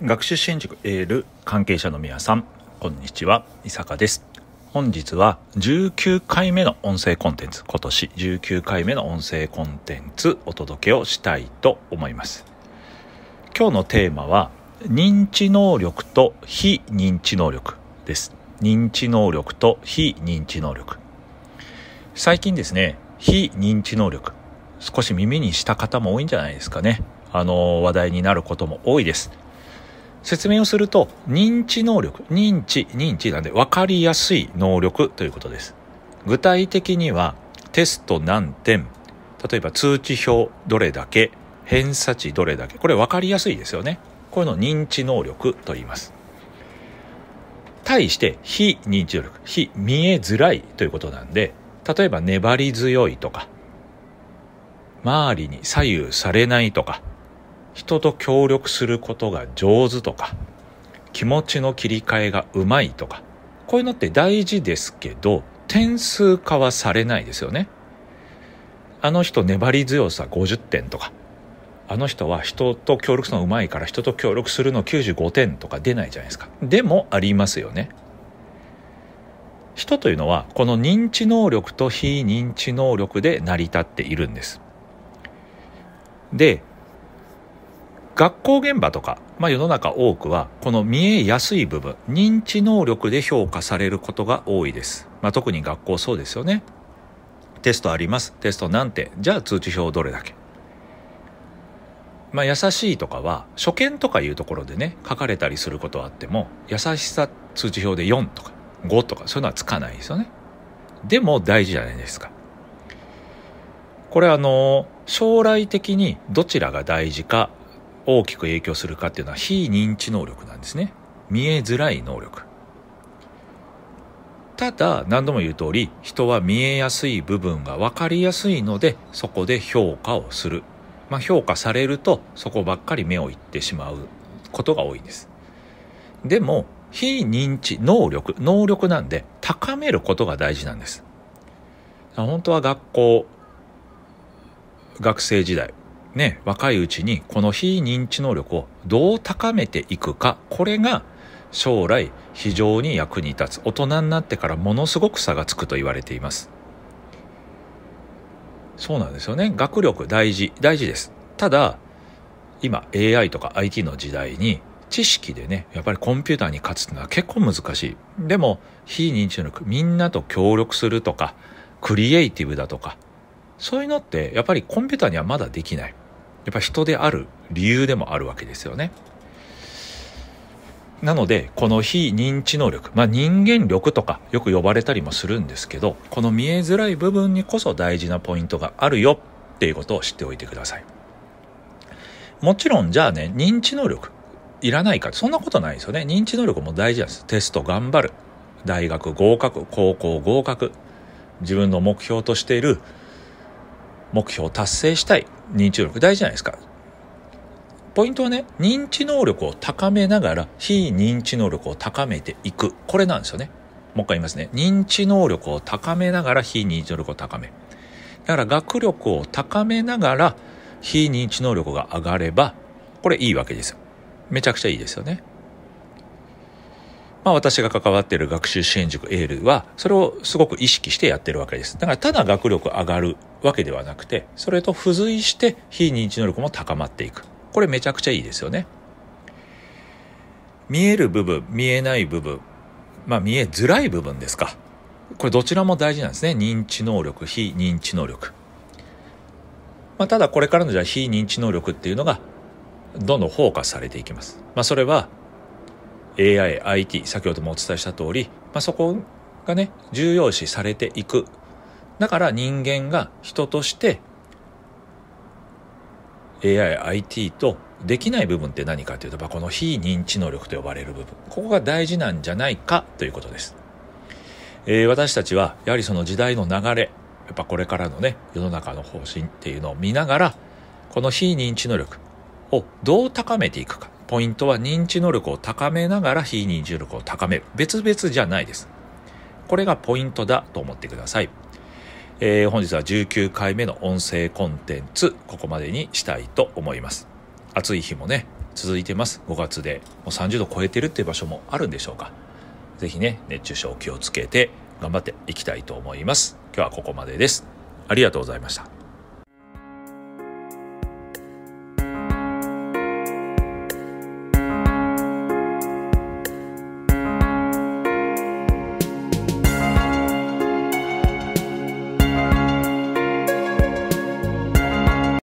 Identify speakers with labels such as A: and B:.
A: 学習支援塾エール関係者の皆さんこんにちは。伊坂です。本日は19回目の音声コンテンツ。今年19回目の音声コンテンツお届けをしたいと思います。今日のテーマは認知能力と非認知能力です。認知能力と非認知能力。最近ですね非認知能力。少し耳にした方も多いんじゃないですかね。あの話題になることも多いです。説明をすると認知能力認知認知なんで分かりやすい能力ということです。具体的にはテスト何点例えば通知表どれだけ偏差値どれだけこれ分かりやすいですよね。こういうのを認知能力と言います。対して非認知能力非見えづらいということなんで例えば粘り強いとか周りに左右されないとか人と協力することが上手とか気持ちの切り替えがうまいとかこういうのって大事ですけど点数化はされないですよね。あの人粘り強さ50点とかあの人は人と協力するのうまいから人と協力するの95点とか出ないじゃないですか。でもありますよね。人というのはこの認知能力と非認知能力で成り立っているんです。で学校現場とか、まあ、世の中多くはこの見えやすい部分認知能力で評価されることが多いです、まあ、特に学校そうですよね。テストあります。テスト何点じゃあ通知表どれだけ。まあ優しいとかは初見とかいうところでね書かれたりすることはあっても優しさ通知表で4とか5とかそういうのはつかないですよね。でも大事じゃないですか。これあの将来的にどちらが大事か大きく影響するかっていうのは非認知能力なんですね。見えづらい能力。ただ何度も言う通り人は見えやすい部分が分かりやすいのでそこで評価をする、まあ、評価されるとそこばっかり目をいってしまうことが多いんです。でも非認知能力能力なんで高めることが大事なんです。本当は学校学生時代ね、若いうちにこの非認知能力をどう高めていくか、これが将来非常に役に立つ。大人になってからものすごく差がつくと言われています。そうなんですよね。学力大事、大事です。ただ、今 AI とか IT の時代に知識でね、やっぱりコンピューターに勝つのは結構難しい。でも、非認知能力、みんなと協力するとか、クリエイティブだとか、そういうのってやっぱりコンピューターにはまだできない。やっぱ人である理由でもあるわけですよね。なので、この非認知能力、まあ人間力とかよく呼ばれたりもするんですけど、この見えづらい部分にこそ大事なポイントがあるよっていうことを知っておいてください。もちろん、じゃあね、認知能力いらないかそんなことないですよね。認知能力も大事なんです。テスト頑張る。大学合格、高校合格。自分の目標としている目標を達成したい。認知能力大事じゃないですか。ポイントはね認知能力を高めながら非認知能力を高めていく。これなんですよね。もう一回言いますね。認知能力を高めながら非認知能力を高め。だから学力を高めながら非認知能力が上がればこれいいわけですよ。めちゃくちゃいいですよね。まあ、私が関わっている学習支援塾エールは、それをすごく意識してやってるわけです。だからただ学力上がるわけではなくて、それと付随して非認知能力も高まっていく。これめちゃくちゃいいですよね。見える部分、見えない部分、まあ見えづらい部分ですか。これどちらも大事なんですね。認知能力、非認知能力。まあ、ただこれからのじゃあ非認知能力っていうのがどんどんフォーカスされていきます。まあ、それは AI、IT、先ほどもお伝えした通り、まあ、そこがね、重要視されていく。だから人間が人として AI、IT とできない部分って何かというと、まあこの非認知能力と呼ばれる部分。ここが大事なんじゃないかということです。えー、私たちはやはりその時代の流れ、やっぱこれからのね、世の中の方針っていうのを見ながら、この非認知能力をどう高めていくか。ポイントは認知能力を高めながら非認知力を高める。別々じゃないです。これがポイントだと思ってください。えー、本日は19回目の音声コンテンツ、ここまでにしたいと思います。暑い日もね、続いてます5月でもう30度超えてるっていう場所もあるんでしょうか是非ね熱中症気をつけて頑張っていきたいと思います今日はここまでですありがとうございました